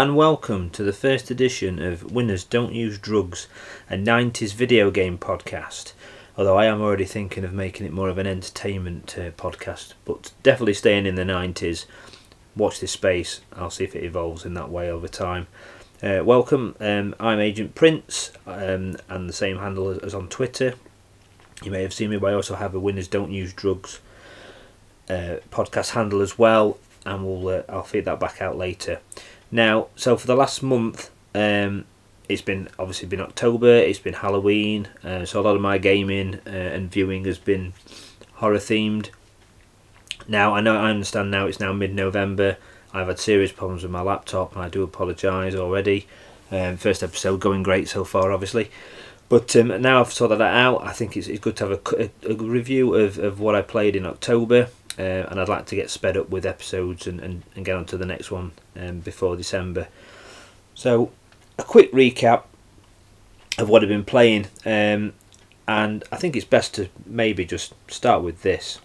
And welcome to the first edition of Winners Don't Use Drugs, a 90s video game podcast. Although I am already thinking of making it more of an entertainment uh, podcast, but definitely staying in the 90s. Watch this space, I'll see if it evolves in that way over time. Uh, welcome, um, I'm Agent Prince, um, and the same handle as, as on Twitter. You may have seen me, but I also have a Winners Don't Use Drugs uh, podcast handle as well, and we'll uh, I'll feed that back out later. Now, so for the last month, um, it's been obviously been October. It's been Halloween, uh, so a lot of my gaming uh, and viewing has been horror themed. Now I know I understand now it's now mid November. I've had serious problems with my laptop, and I do apologise already. Um, first episode going great so far, obviously. But um, now I've sorted that out, I think it's, it's good to have a, a, a review of, of what I played in October uh, and I'd like to get sped up with episodes and, and, and get on to the next one um, before December. So, a quick recap of what I've been playing, um, and I think it's best to maybe just start with this.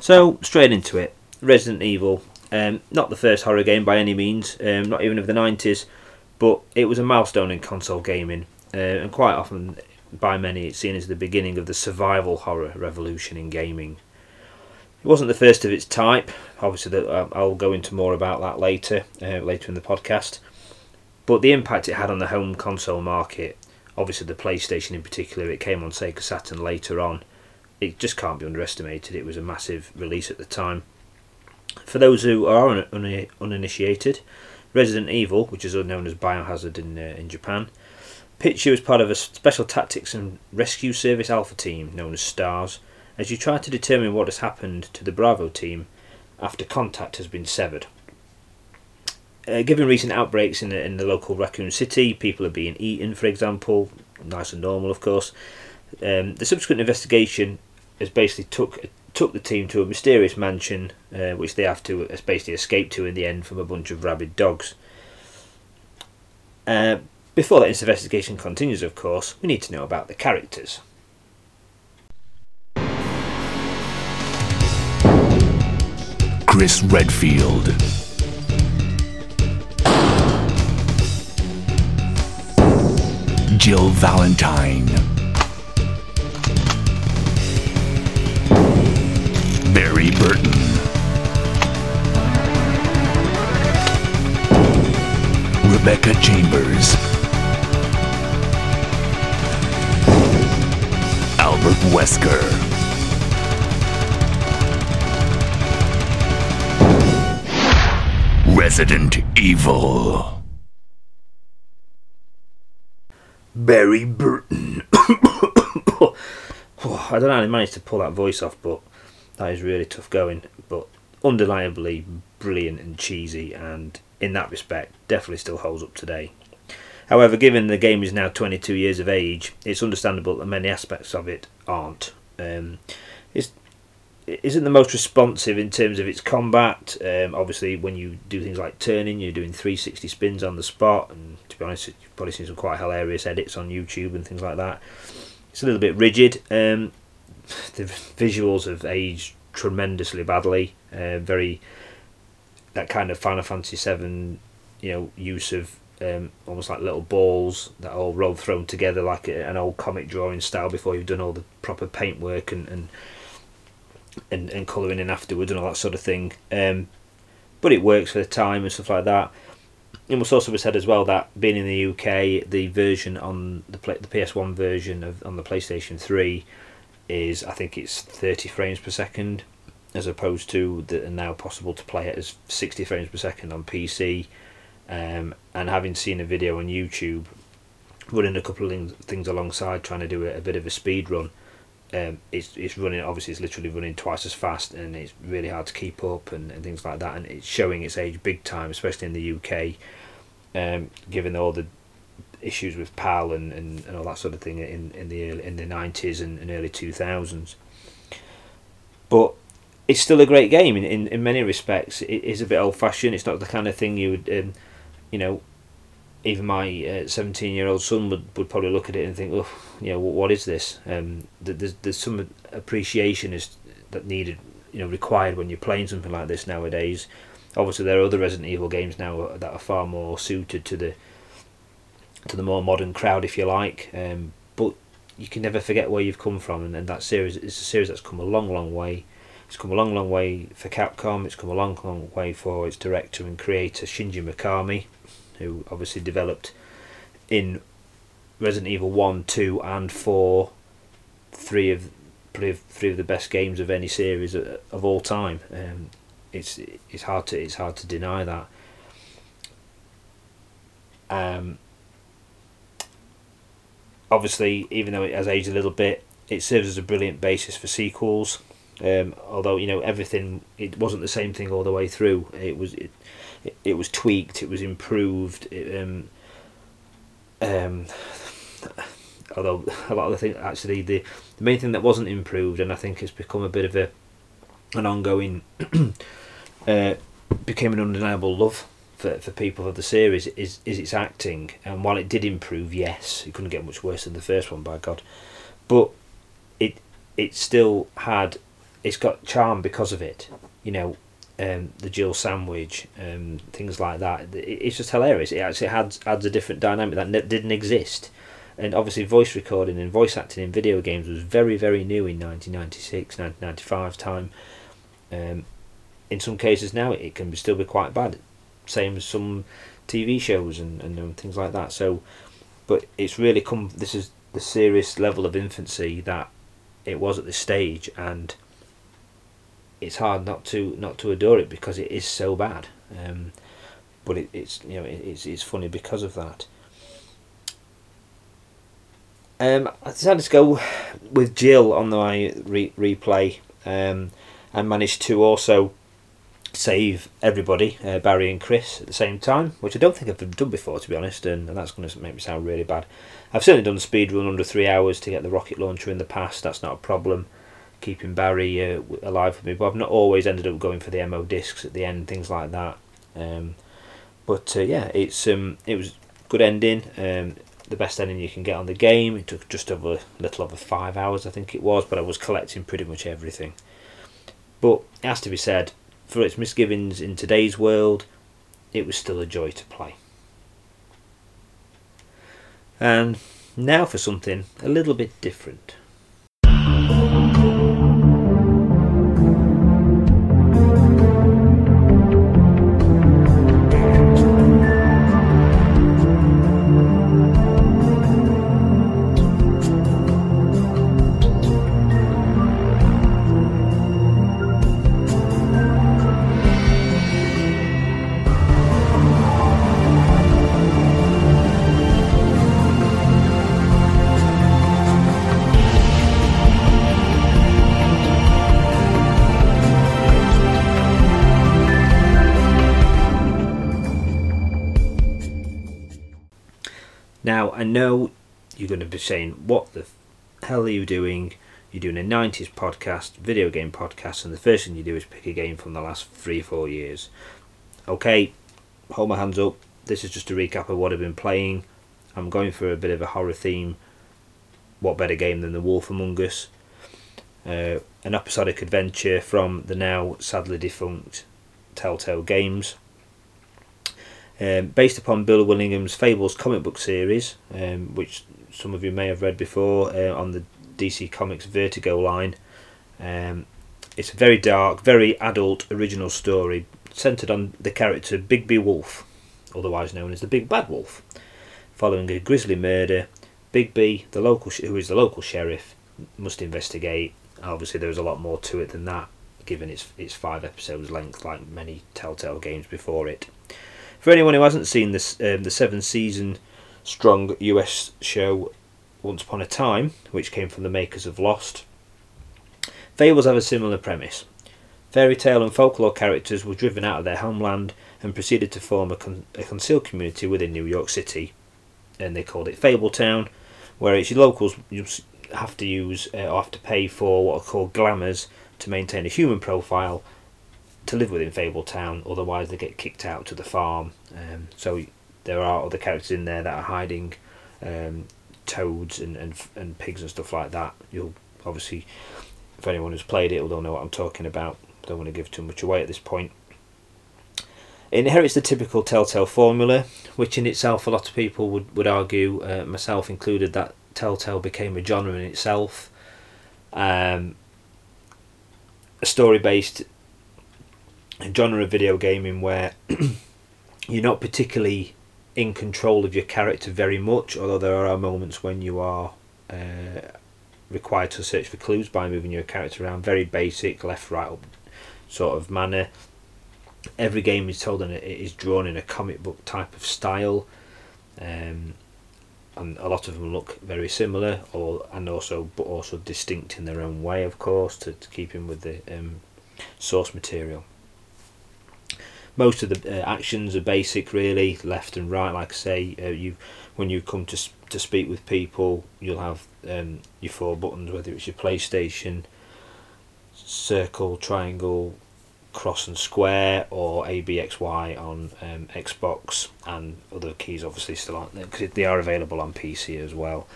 So, straight into it. Resident Evil. Um, not the first horror game by any means, um, not even of the 90s, but it was a milestone in console gaming, uh, and quite often by many it's seen as the beginning of the survival horror revolution in gaming. It wasn't the first of its type. Obviously, uh, I'll go into more about that later, uh, later in the podcast. But the impact it had on the home console market, obviously the PlayStation in particular, it came on Sega Saturn later on. It just can't be underestimated. It was a massive release at the time. For those who are un- un- uninitiated, Resident Evil, which is known as Biohazard in uh, in Japan, picture as part of a special tactics and rescue service alpha team known as STARS, as you try to determine what has happened to the Bravo team after contact has been severed. Uh, given recent outbreaks in the, in the local Raccoon City, people are being eaten, for example, nice and normal, of course. Um, the subsequent investigation has basically took took the team to a mysterious mansion, uh, which they have to basically escape to in the end from a bunch of rabid dogs. Uh, before that investigation continues, of course, we need to know about the characters. Chris Redfield. Jill Valentine. Barry Burton. Rebecca Chambers. Albert Wesker. Resident Evil. Barry Burton. oh, I don't know how I managed to pull that voice off, but that is really tough going. But undeniably brilliant and cheesy, and in that respect, definitely still holds up today. However, given the game is now 22 years of age, it's understandable that many aspects of it aren't. Um, it's it isn't the most responsive in terms of its combat. Um, obviously, when you do things like turning, you're doing 360 spins on the spot, and to be honest, you've probably seen some quite hilarious edits on YouTube and things like that. It's a little bit rigid. Um, the visuals have aged tremendously badly. Uh, very that kind of Final Fantasy Seven, you know, use of um, almost like little balls that are all rolled thrown together like a, an old comic drawing style before you've done all the proper paintwork and and and, and colouring in afterwards and all that sort of thing. Um, but it works for the time and stuff like that. It must also be said as well that being in the UK, the version on the play, the PS1 version of on the PlayStation Three is I think it's thirty frames per second, as opposed to the now possible to play it as sixty frames per second on PC. Um, and having seen a video on YouTube, running a couple of things, things alongside, trying to do a, a bit of a speed run, um, it's it's running obviously it's literally running twice as fast and it's really hard to keep up and, and things like that and it's showing its age big time especially in the UK um, given all the issues with PAL and, and, and all that sort of thing in, in the early, in the 90s and, and early 2000s but it's still a great game in, in, in many respects it is a bit old fashioned it's not the kind of thing you would um, you know even my seventeen-year-old son would, would probably look at it and think, "Oh, you know, what, is this?" Um, th- there's there's some appreciation is that needed, you know, required when you're playing something like this nowadays. Obviously, there are other Resident Evil games now that are far more suited to the to the more modern crowd, if you like. Um, but you can never forget where you've come from, and, and that series is a series that's come a long, long way. It's come a long, long way for Capcom. It's come a long, long way for its director and creator Shinji Mikami, who obviously developed in Resident Evil One, Two, and Four, three of three of the best games of any series of, all time. Um, it's it's hard to it's hard to deny that. Um, obviously, even though it has aged a little bit, it serves as a brilliant basis for sequels. Um, although you know everything, it wasn't the same thing all the way through. It was it, it, was tweaked. It was improved. It, um, um, although a lot of the things actually the, the main thing that wasn't improved, and I think it's become a bit of a an ongoing uh, became an undeniable love for, for people of the series is is its acting. And while it did improve, yes, it couldn't get much worse than the first one, by God. But it it still had it's got charm because of it. You know, um, the Jill sandwich, um, things like that. It, it's just hilarious. It actually adds adds a different dynamic that didn't exist. And obviously, voice recording and voice acting in video games was very, very new in 1996, 1995 time. Um, in some cases now, it can still be quite bad. Same as some TV shows and, and um, things like that. So, but it's really come. This is the serious level of infancy that it was at this stage, and it's hard not to not to adore it because it is so bad. Um, but it, it's you know it, it's it's funny because of that. Um, I decided to go with Jill on my re- replay, um, and managed to also save everybody, uh, Barry and Chris, at the same time, which I don't think I've done before, to be honest, and, and that's going to make me sound really bad. I've certainly done speed run under three hours to get the rocket launcher in the past. That's not a problem. Keeping Barry uh, alive with me, but I've not always ended up going for the mo discs at the end, things like that. Um, but uh, yeah, it's um, it was good ending. Um, the best ending you can get on the game. It took just over a little over five hours, I think it was, but I was collecting pretty much everything. But it has to be said, for its misgivings in today's world, it was still a joy to play. And now for something a little bit different. Now, I know you're going to be saying, what the hell are you doing? You're doing a 90s podcast, video game podcast, and the first thing you do is pick a game from the last three or four years. Okay, hold my hands up. This is just a recap of what I've been playing. I'm going for a bit of a horror theme. What better game than The Wolf Among Us? Uh, an episodic adventure from the now sadly defunct Telltale Games um, based upon Bill Willingham's Fables comic book series, um, which some of you may have read before uh, on the DC Comics Vertigo line. Um, it's a very dark, very adult original story centered on the character Bigby Wolf, otherwise known as the Big Bad Wolf. Following a grisly murder, Bigby, the local sh- who is the local sheriff, must investigate. Obviously, there is a lot more to it than that, given its its five episodes length, like many Telltale games before it. For anyone who hasn't seen this, um, the seven season strong US show Once Upon a Time, which came from the makers of Lost, Fables have a similar premise. Fairy tale and folklore characters were driven out of their homeland and proceeded to form a, con- a concealed community within New York City, and they called it Fabletown, where its locals have to use uh, or have to pay for what are called glamours to maintain a human profile to live within Fabletown, otherwise they get kicked out to the farm. Um, so there are other characters in there that are hiding um, toads and, and and pigs and stuff like that. You'll obviously, if anyone who's played it, will know what I'm talking about. Don't want to give too much away at this point. It inherits the typical Telltale formula, which in itself a lot of people would, would argue, uh, myself included, that Telltale became a genre in itself. Um, a story based genre of video gaming where you're not particularly in control of your character very much, although there are moments when you are uh, required to search for clues by moving your character around. Very basic left right sort of manner. Every game is told and it is drawn in a comic book type of style. Um, and a lot of them look very similar, or and also but also distinct in their own way, of course, to, to keep in with the um, source material. Most of the uh, actions are basic, really, left and right. Like I say, uh, you when you come to to speak with people, you'll have um, your four buttons, whether it's your PlayStation, circle, triangle, cross and square or ABXY on um, Xbox. And other keys obviously still aren't there because they are available on PC as well.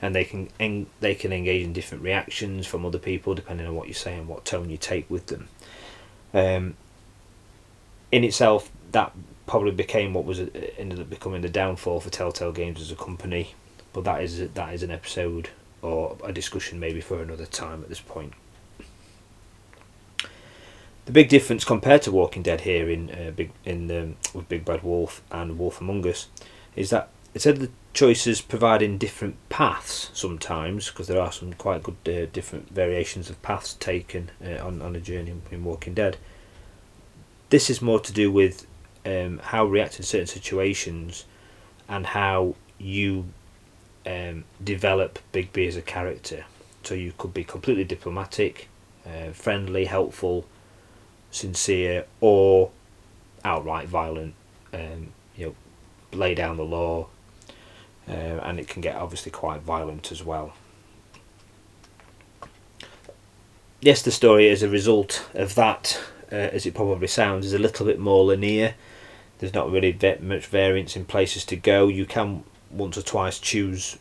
And they can en- they can engage in different reactions from other people depending on what you say and what tone you take with them. Um, in itself that probably became what was uh, ended up becoming the downfall for Telltale Games as a company but that is that is an episode or a discussion maybe for another time at this point the big difference compared to Walking Dead here in uh, big in um, with Big Bad Wolf and Wolf Among Us is that instead of the choices providing different paths sometimes because there are some quite good uh, different variations of paths taken uh, on on a journey in Walking Dead. This is more to do with um, how react in certain situations and how you um, develop Bigby as a character. So you could be completely diplomatic, uh, friendly, helpful sincere or outright violent. Um, you know, lay down the law, uh, and it can get obviously quite violent as well. Yes, the story is a result of that, uh, as it probably sounds, is a little bit more linear. There's not really ve- much variance in places to go. You can once or twice choose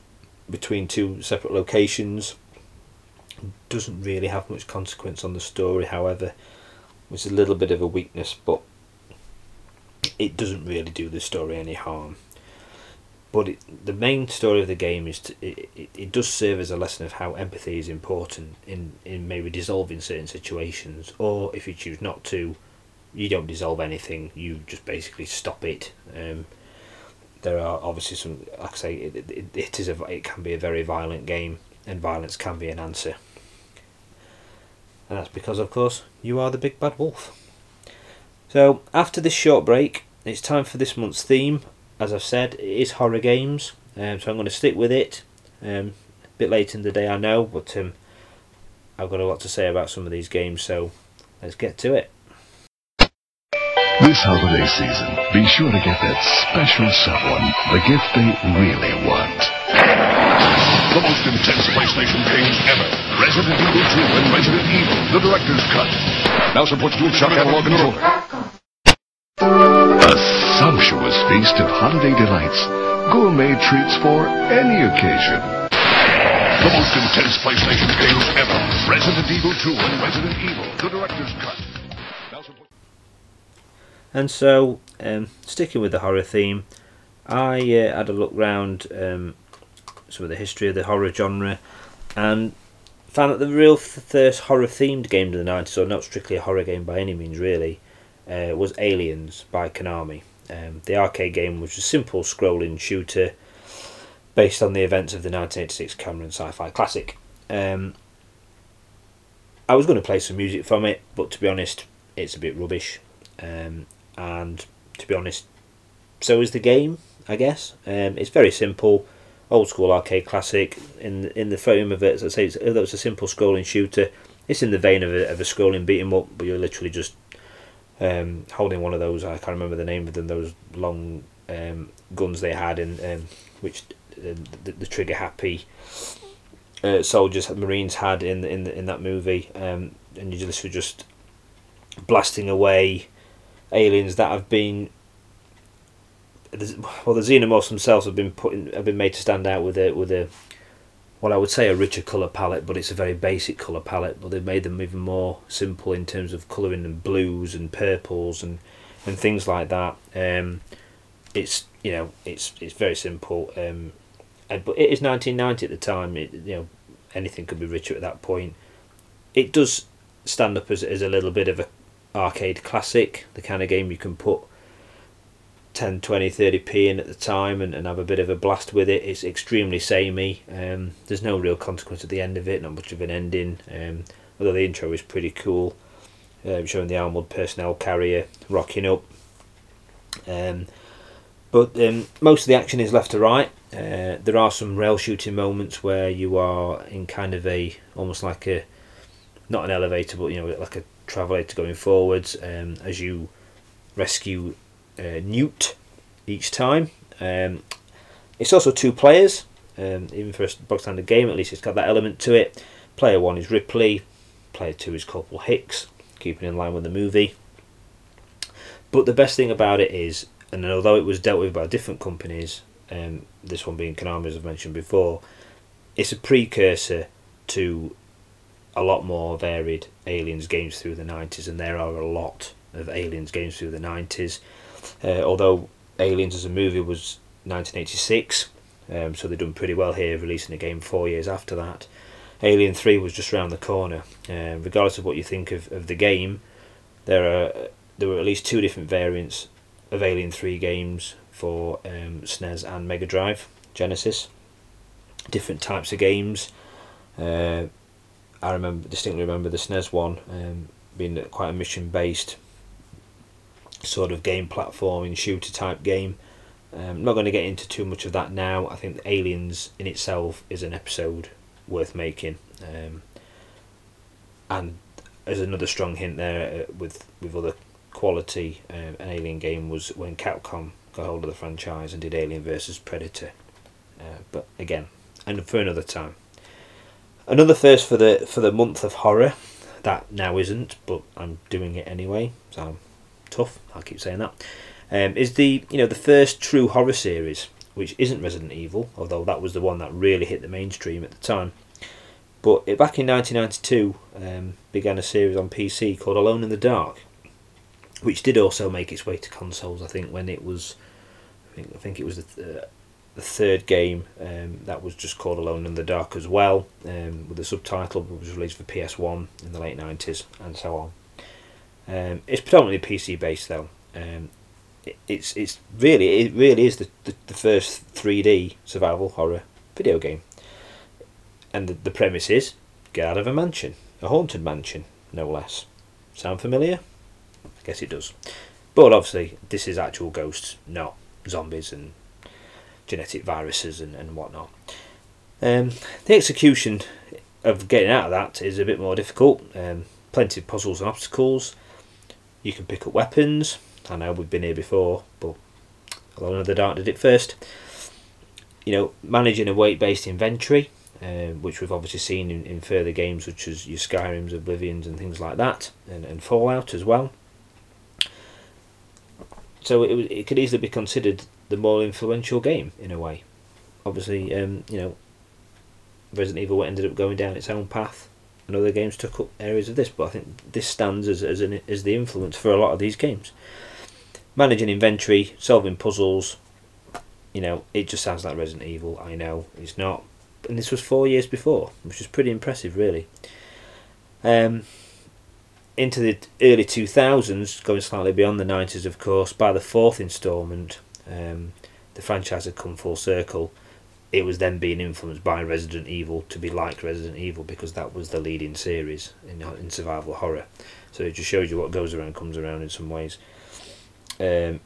between two separate locations. Doesn't really have much consequence on the story, however which is a little bit of a weakness, but it doesn't really do the story any harm. But it, the main story of the game is to, it, it, it does serve as a lesson of how empathy is important in, in maybe dissolving certain situations, or if you choose not to, you don't dissolve anything, you just basically stop it. Um, there are obviously some, like I say, it, it, it is a, it can be a very violent game, and violence can be an answer. And that's because, of course, you are the big bad wolf. So, after this short break, it's time for this month's theme. As I've said, it is horror games, um, so I'm going to stick with it. Um, a bit late in the day, I know, but um, I've got a lot to say about some of these games, so let's get to it. This holiday season, be sure to get that special someone the gift they really want. The most intense PlayStation games ever. Resident Evil 2 and Resident Evil, the director's cut. Now supports dual shock analog controller. Sumptuous feast of holiday delights. Gourmet treats for any occasion. The most intense PlayStation games ever. Resident Evil 2 and Resident Evil, the director's cut. And so, um, sticking with the horror theme, I uh, had a look round um, some of the history of the horror genre and found that the real first horror themed game of the 90s, so not strictly a horror game by any means really, uh, was Aliens by Konami. Um, the arcade game was a simple scrolling shooter based on the events of the 1986 Cameron sci fi classic. Um, I was going to play some music from it, but to be honest, it's a bit rubbish. Um, and to be honest, so is the game, I guess. Um, it's very simple old school arcade classic. In in the frame of it, as I say, it's, although it's a simple scrolling shooter, it's in the vein of a, of a scrolling beat 'em up, but you're literally just um, holding one of those. I can't remember the name of them. Those long um, guns they had in um, which uh, the, the trigger happy uh, soldiers Marines had in in in that movie, um, and you just were just blasting away aliens that have been well, the xenomorphs themselves have been put in, have been made to stand out with a with a well, I would say a richer colour palette, but it's a very basic colour palette. But they've made them even more simple in terms of colouring them blues and purples and, and things like that. Um, it's you know it's it's very simple. Um, and, but it is 1990 at the time. It, you know anything could be richer at that point. It does stand up as as a little bit of a arcade classic, the kind of game you can put 10, 20, 30p in at the time and, and have a bit of a blast with it. It's extremely samey. Um, there's no real consequence at the end of it, not much of an ending. Um, although the intro is pretty cool, uh, showing the armoured personnel carrier rocking up. Um, but um, most of the action is left to right. Uh, there are some rail shooting moments where you are in kind of a almost like a not an elevator, but you know like a travelator going forwards um, as you rescue uh, Newt each time. Um, it's also two players, um, even for a box standard game, at least it's got that element to it. Player one is Ripley, player two is Corporal Hicks, keeping in line with the movie. But the best thing about it is, and although it was dealt with by different companies, um, this one being Konami, as I've mentioned before, it's a precursor to a lot more varied Aliens games through the 90s, and there are a lot of Aliens games through the 90s. Uh, although Aliens as a movie was 1986, um, so they've done pretty well here, releasing a game four years after that. Alien 3 was just round the corner. Um, regardless of what you think of, of the game, there are there were at least two different variants of Alien 3 games for um, SNES and Mega Drive, Genesis. Different types of games. Uh, I remember distinctly remember the SNES one um, being quite a mission based sort of game platforming shooter type game. Um, I'm not going to get into too much of that now. I think Aliens in itself is an episode worth making, um, and as another strong hint there uh, with with other quality, um, an Alien game was when Capcom got hold of the franchise and did Alien versus Predator. Uh, but again, and for another time. Another first for the for the month of horror. That now isn't, but I'm doing it anyway. So tough. I keep saying that. Um, is the you know the first true horror series, which isn't Resident Evil, although that was the one that really hit the mainstream at the time. But it, back in 1992, um, began a series on PC called Alone in the Dark, which did also make its way to consoles. I think when it was, I think, I think it was the, uh, the third game um, that was just called Alone in the Dark as well, um, with the subtitle which was released for PS One in the late 90s and so on. Um, it's predominantly PC based though. Um, it, it's it's really it really is the, the, the first three D survival horror video game. And the, the premise is get out of a mansion, a haunted mansion, no less. Sound familiar? I guess it does. But obviously, this is actual ghosts, not zombies and genetic viruses and, and whatnot. Um, the execution of getting out of that is a bit more difficult. Um, plenty of puzzles and obstacles. You can pick up weapons. I know we've been here before, but Alone in the Dark did it first. You know, managing a weight-based inventory, uh, which we've obviously seen in, in further games such as your Skyrims, Oblivions, and things like that, and, and Fallout as well. So it, it could easily be considered the more influential game in a way. Obviously, um, you know, Resident Evil ended up going down its own path and other games took up areas of this, but I think this stands as as, an, as the influence for a lot of these games. Managing inventory, solving puzzles, you know, it just sounds like Resident Evil. I know it's not, and this was four years before, which is pretty impressive, really. Um, into the early two thousands, going slightly beyond the nineties, of course. By the fourth instalment, um, the franchise had come full circle it was then being influenced by Resident Evil to be like Resident Evil because that was the leading series in in survival horror. So it just shows you what goes around comes around in some ways. Um,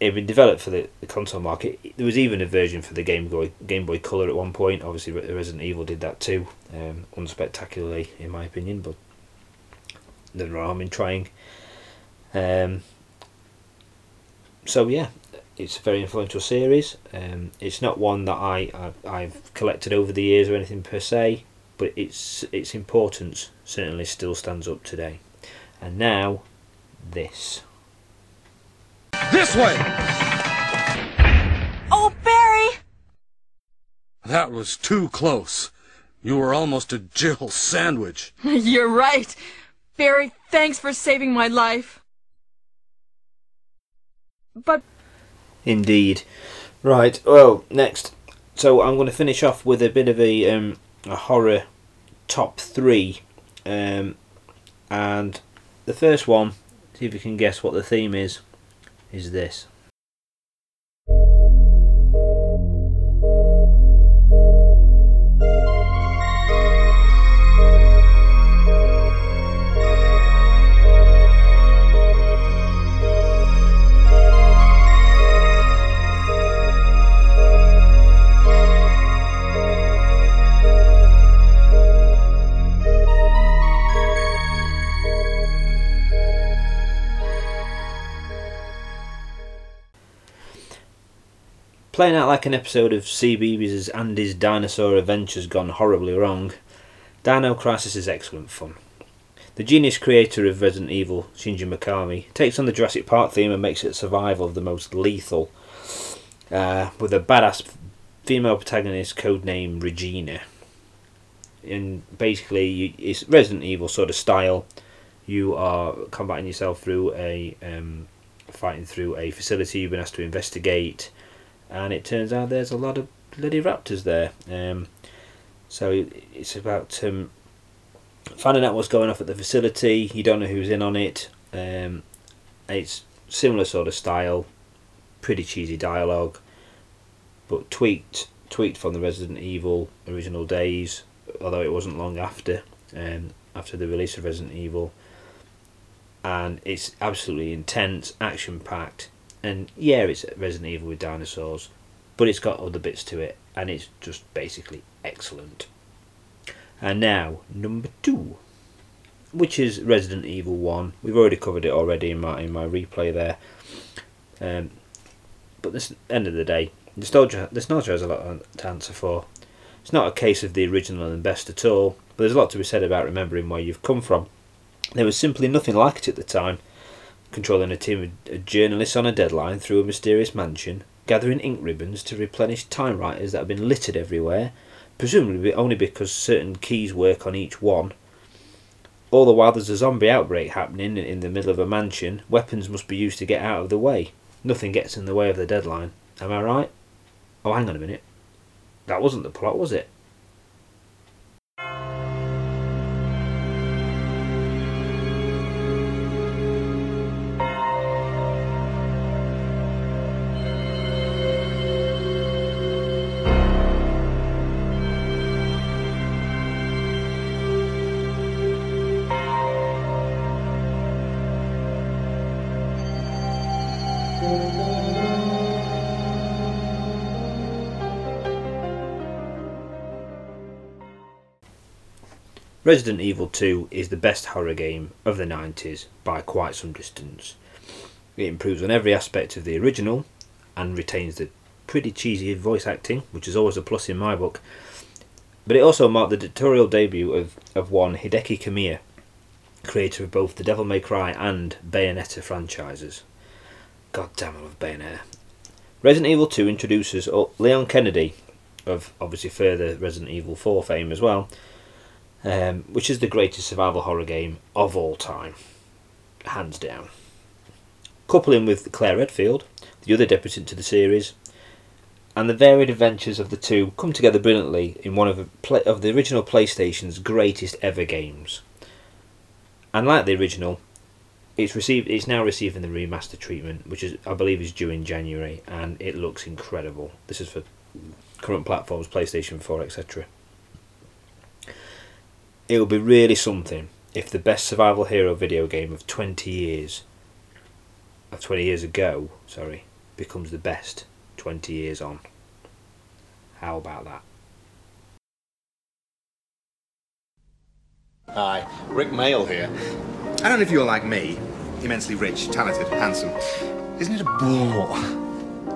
it had been developed for the, the console market. There was even a version for the Game Boy Game Boy Color at one point. Obviously, Resident Evil did that too, um, unspectacularly in my opinion, but no harm in trying. Um, so yeah, it's a very influential series. Um, it's not one that I I've, I've, collected over the years or anything per se, but its its importance certainly still stands up today. And now, this. This way. Oh, Barry. That was too close. You were almost a Jill sandwich. You're right. Barry, thanks for saving my life. But Indeed. Right. Well, next. So I'm going to finish off with a bit of a um, a horror top three, um, and the first one. See if you can guess what the theme is. Is this? Playing out like an episode of CBeebies' Andy's Dinosaur Adventures gone horribly wrong, Dino Crisis is excellent fun. The genius creator of Resident Evil, Shinji Mikami, takes on the Jurassic Park theme and makes it survival of the most lethal, uh, with a badass female protagonist codenamed Regina. And basically, you, it's Resident Evil sort of style. You are combating yourself through a um, fighting through a facility you've been asked to investigate and it turns out there's a lot of bloody raptors there. Um, so it's about um, finding out what's going off at the facility. You don't know who's in on it. Um, it's similar sort of style, pretty cheesy dialogue, but tweaked tweaked from the Resident Evil original days. Although it wasn't long after um, after the release of Resident Evil, and it's absolutely intense, action packed and yeah, it's Resident Evil with dinosaurs, but it's got other bits to it, and it's just basically excellent. And now number two, which is Resident Evil One. We've already covered it already in my in my replay there. Um, but this end of the day, nostalgia nostalgia has a lot to answer for. It's not a case of the original and best at all, but there's a lot to be said about remembering where you've come from. There was simply nothing like it at the time controlling a team of journalists on a deadline through a mysterious mansion, gathering ink ribbons to replenish typewriters that have been littered everywhere, presumably only because certain keys work on each one. All the while there's a zombie outbreak happening in the middle of a mansion, weapons must be used to get out of the way. Nothing gets in the way of the deadline. Am I right? Oh, hang on a minute. That wasn't the plot, was it? Resident Evil 2 is the best horror game of the 90s by quite some distance. It improves on every aspect of the original and retains the pretty cheesy voice acting, which is always a plus in my book. But it also marked the directorial debut of, of one Hideki Kamiya, creator of both the Devil May Cry and Bayonetta franchises. God damn, I love Bayonetta. Resident Evil 2 introduces Leon Kennedy, of obviously further Resident Evil 4 fame as well, um, which is the greatest survival horror game of all time, hands down. Coupling with Claire Redfield, the other debutant to the series, and the varied adventures of the two come together brilliantly in one of the, play- of the original PlayStation's greatest ever games. And like the original, it's received. It's now receiving the remaster treatment, which is I believe is due in January, and it looks incredible. This is for current platforms, PlayStation 4, etc it will be really something if the best survival hero video game of 20 years of 20 years ago sorry becomes the best 20 years on how about that Hi, Rick Mail here. I don't know if you're like me, immensely rich, talented, handsome. Isn't it a bore?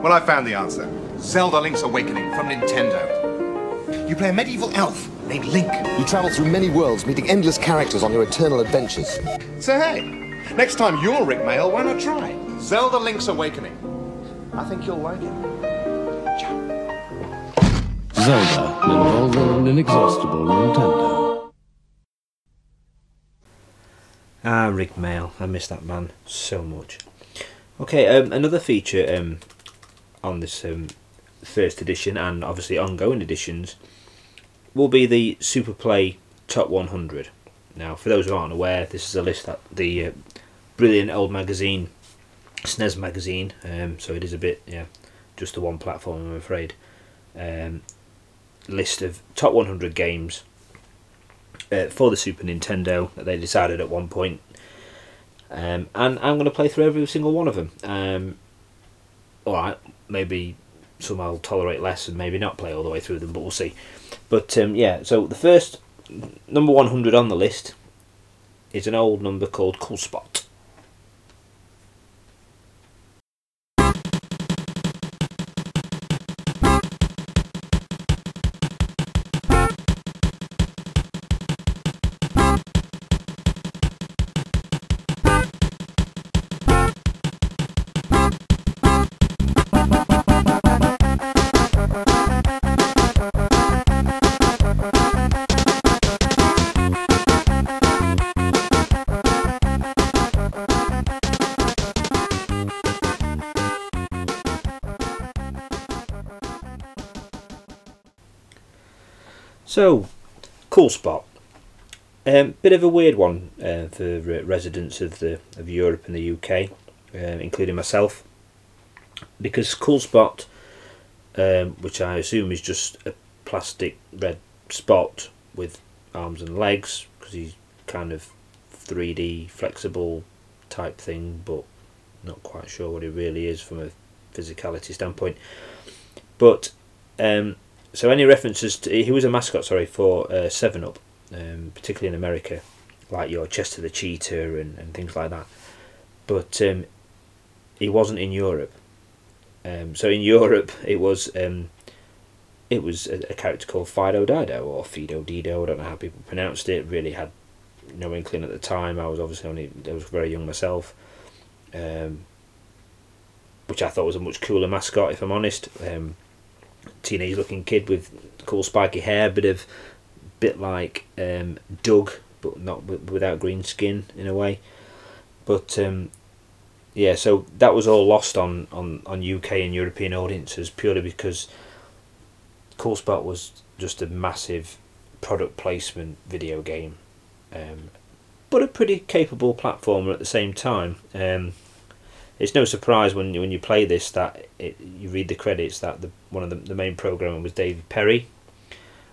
Well, I found the answer. Zelda Link's Awakening from Nintendo. You play a medieval elf named Link. You travel through many worlds, meeting endless characters on your eternal adventures. So hey, next time you're Rick Mail, why not try Zelda Link's Awakening? I think you'll like it. Zelda and call them an inexhaustible Nintendo. Ah, Rick Mail. I miss that man so much. Okay, um, another feature um, on this um, first edition and obviously ongoing editions will be the Super Play Top 100. Now, for those who aren't aware, this is a list that the uh, brilliant old magazine, SNES magazine, um, so it is a bit, yeah, just the one platform, I'm afraid. Um, list of top 100 games uh, for the Super Nintendo that they decided at one point. Um, and I'm going to play through every single one of them. Um, Alright, maybe some I'll tolerate less and maybe not play all the way through them, but we'll see. But um, yeah, so the first number 100 on the list is an old number called Cool Spot. So, cool spot. Um, bit of a weird one uh, for residents of the of Europe and the UK, uh, including myself, because cool spot, um, which I assume is just a plastic red spot with arms and legs, because he's kind of 3D flexible type thing, but not quite sure what it really is from a physicality standpoint. But um, so any references to he was a mascot, sorry, for uh, Seven Up, um, particularly in America, like your Chester the Cheetah and, and things like that. But um, he wasn't in Europe. Um, so in Europe, it was um, it was a, a character called Fido Dido or Fido Dido. I don't know how people pronounced it. Really had no inkling at the time. I was obviously only I was very young myself. Um, which I thought was a much cooler mascot, if I'm honest. Um, teenage looking kid with cool spiky hair, bit of bit like um, Doug, but not without green skin in a way. But um, yeah, so that was all lost on, on, on UK and European audiences purely because Cool Spot was just a massive product placement video game, um, but a pretty capable platformer at the same time. Um, it's no surprise when you, when you play this that it, you read the credits that the one of the, the main programmer was David Perry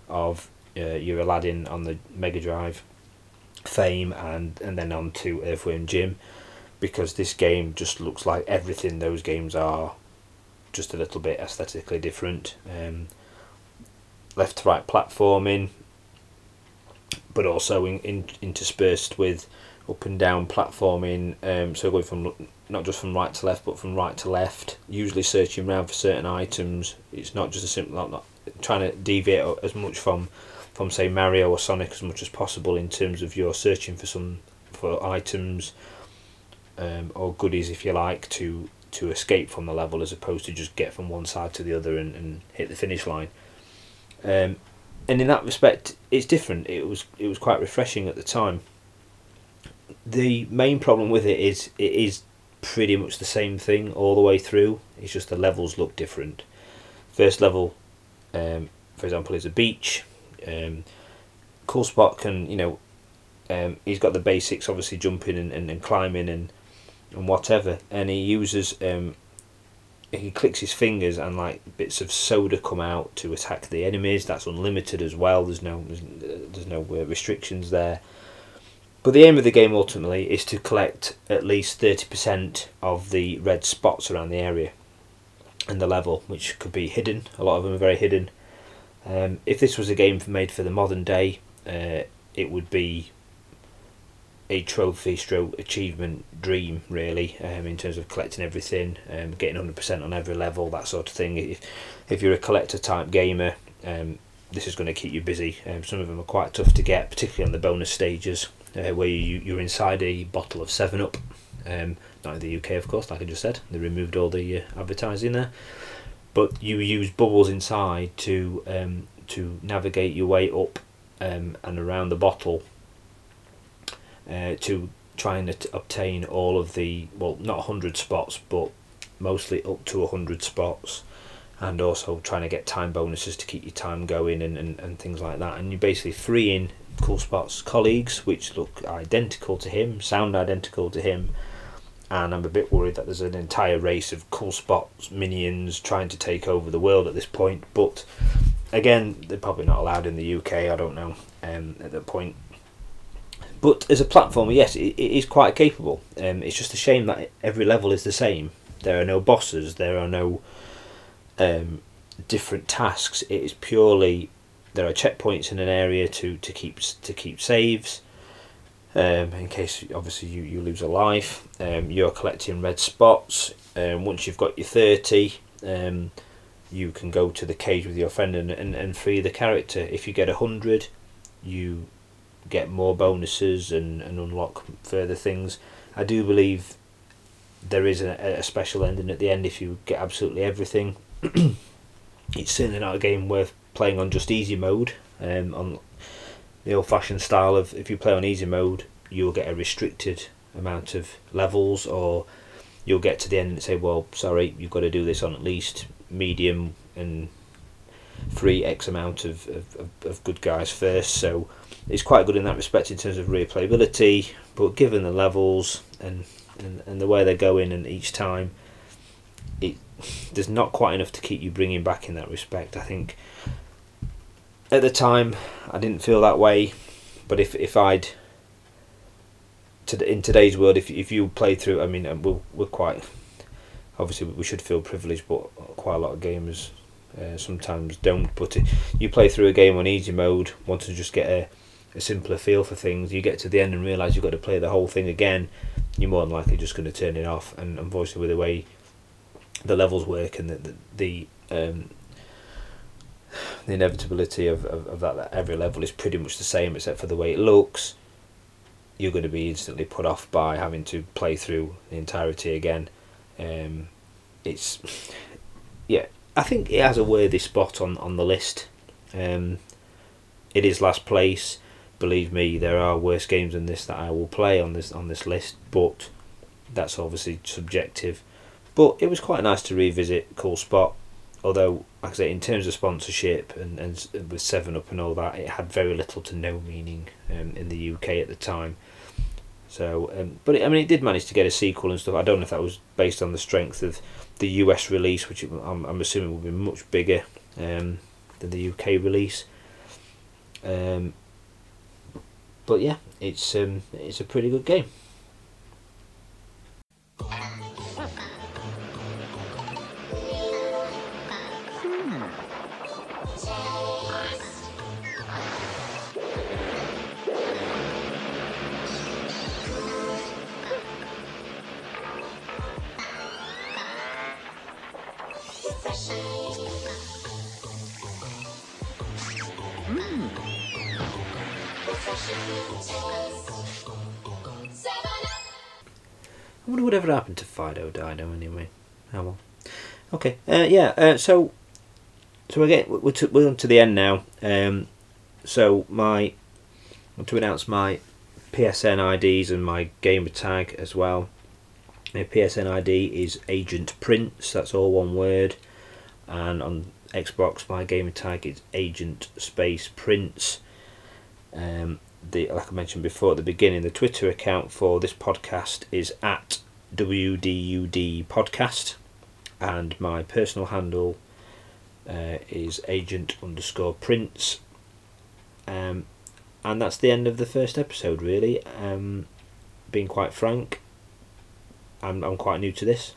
of uh, your Aladdin on the Mega Drive fame and and then on to Earthworm Jim because this game just looks like everything those games are just a little bit aesthetically different um, left to right platforming but also in, in, interspersed with up and down platforming um, so going from not just from right to left but from right to left usually searching around for certain items. It's not just a simple not, not trying to deviate as much from from say Mario or Sonic as much as possible in terms of your searching for some for items um, or goodies if you like to to escape from the level as opposed to just get from one side to the other and, and hit the finish line. Um, and in that respect it's different. It was it was quite refreshing at the time. The main problem with it is it is pretty much the same thing all the way through. It's just the levels look different. First level, um, for example, is a beach. Um, cool spot can you know, um, he's got the basics obviously jumping and, and, and climbing and and whatever, and he uses um, he clicks his fingers and like bits of soda come out to attack the enemies. That's unlimited as well. There's no there's, there's no uh, restrictions there. But the aim of the game ultimately is to collect at least 30% of the red spots around the area and the level, which could be hidden. A lot of them are very hidden. Um, if this was a game made for the modern day, uh, it would be a trophy stroke achievement dream really um, in terms of collecting everything um, getting 100% on every level that sort of thing if, if you're a collector type gamer um, this is going to keep you busy um, some of them are quite tough to get particularly on the bonus stages uh, where you, you're inside a bottle of 7 Up. Um, not in the UK, of course, like I just said. They removed all the uh, advertising there. But you use bubbles inside to um, to navigate your way up um, and around the bottle uh, to try and at- obtain all of the well not 100 spots but mostly up to 100 spots and also trying to get time bonuses to keep your time going and, and, and things like that and you're basically free in cool spots colleagues which look identical to him sound identical to him and I'm a bit worried that there's an entire race of cool spots minions trying to take over the world at this point but again they're probably not allowed in the UK I don't know um, at that point. But as a platformer yes it, it is quite capable. Um, it's just a shame that every level is the same. There are no bosses there are no um, different tasks. It is purely there are checkpoints in an area to, to keep to keep saves um, in case obviously you, you lose a life. Um, you're collecting red spots. Um, once you've got your 30 um, you can go to the cage with your friend and, and, and free the character. If you get 100 you get more bonuses and, and unlock further things. I do believe there is a, a special ending at the end if you get absolutely everything. It's certainly not a game worth playing on just easy mode um, on the old fashioned style of if you play on easy mode you'll get a restricted amount of levels or you'll get to the end and say well sorry you've got to do this on at least medium and free X amount of, of, of, good guys first. So it's quite good in that respect in terms of replayability but given the levels and, and, and the way they're going and each time it there's not quite enough to keep you bringing back in that respect. I think at the time I didn't feel that way but if if I'd to in today's world if if you play through I mean we're, we're quite obviously we should feel privileged but quite a lot of gamers uh, sometimes don't but you play through a game on easy mode want to just get a, a simpler feel for things you get to the end and realise you've got to play the whole thing again you're more than likely just going to turn it off and unfortunately with the way the levels work and the the, the um, the inevitability of, of, of that, that every level is pretty much the same except for the way it looks you're going to be instantly put off by having to play through the entirety again. Um, it's yeah I think it has a worthy spot on, on the list. Um, it is last place. Believe me there are worse games than this that I will play on this on this list but that's obviously subjective. But it was quite nice to revisit Cool Spot although like I say in terms of sponsorship and, and with Seven Up and all that it had very little to no meaning um, in the UK at the time. So um, but it, I mean it did manage to get a sequel and stuff. I don't know if that was based on the strength of the US release which I'm, I'm assuming will be much bigger um, than the UK release. Um, but yeah it's um, it's a pretty good game I wonder whatever happened to Fido Dido anyway. Oh well. Okay. Uh, yeah. Uh, so, so we're getting we're, to, we're to the end now. Um, so my to announce my PSN IDs and my gamer tag as well. My PSN ID is Agent Prince. That's all one word. And on Xbox, my gamer tag is Agent Space Prince. Um, the like I mentioned before at the beginning, the Twitter account for this podcast is at WDUD Podcast, and my personal handle uh, is Agent underscore Prince. Um, and that's the end of the first episode. Really, um, being quite frank, I'm I'm quite new to this.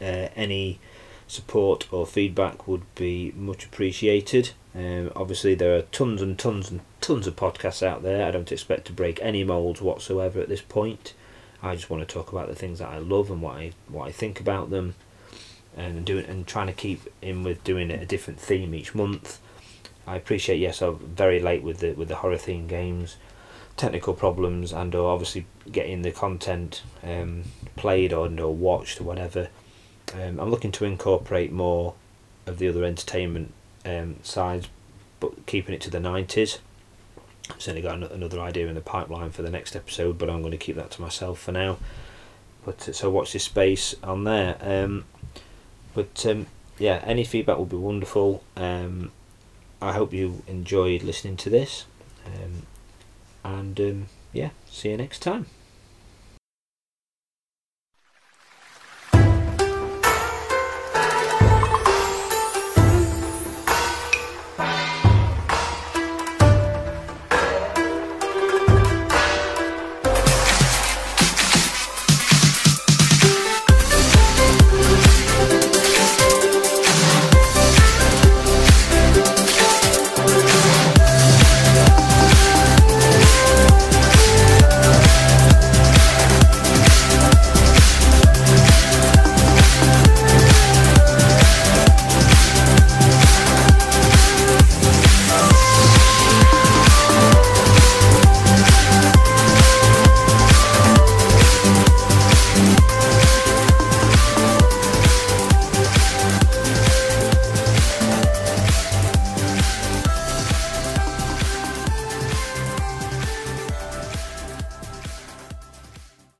Uh, any support or feedback would be much appreciated. Um, obviously, there are tons and tons and tons of podcasts out there. I don't expect to break any molds whatsoever at this point. I just want to talk about the things that I love and what I what I think about them, and doing and trying to keep in with doing it a different theme each month. I appreciate yes, I'm very late with the with the horror theme games, technical problems, and or obviously getting the content um, played on or watched or whatever. Um, I'm looking to incorporate more of the other entertainment um, sides but keeping it to the nineties. I've certainly got another idea in the pipeline for the next episode, but I'm going to keep that to myself for now. But uh, so watch this space on there. Um, but um, yeah, any feedback would be wonderful. Um, I hope you enjoyed listening to this. Um, and um, yeah, see you next time.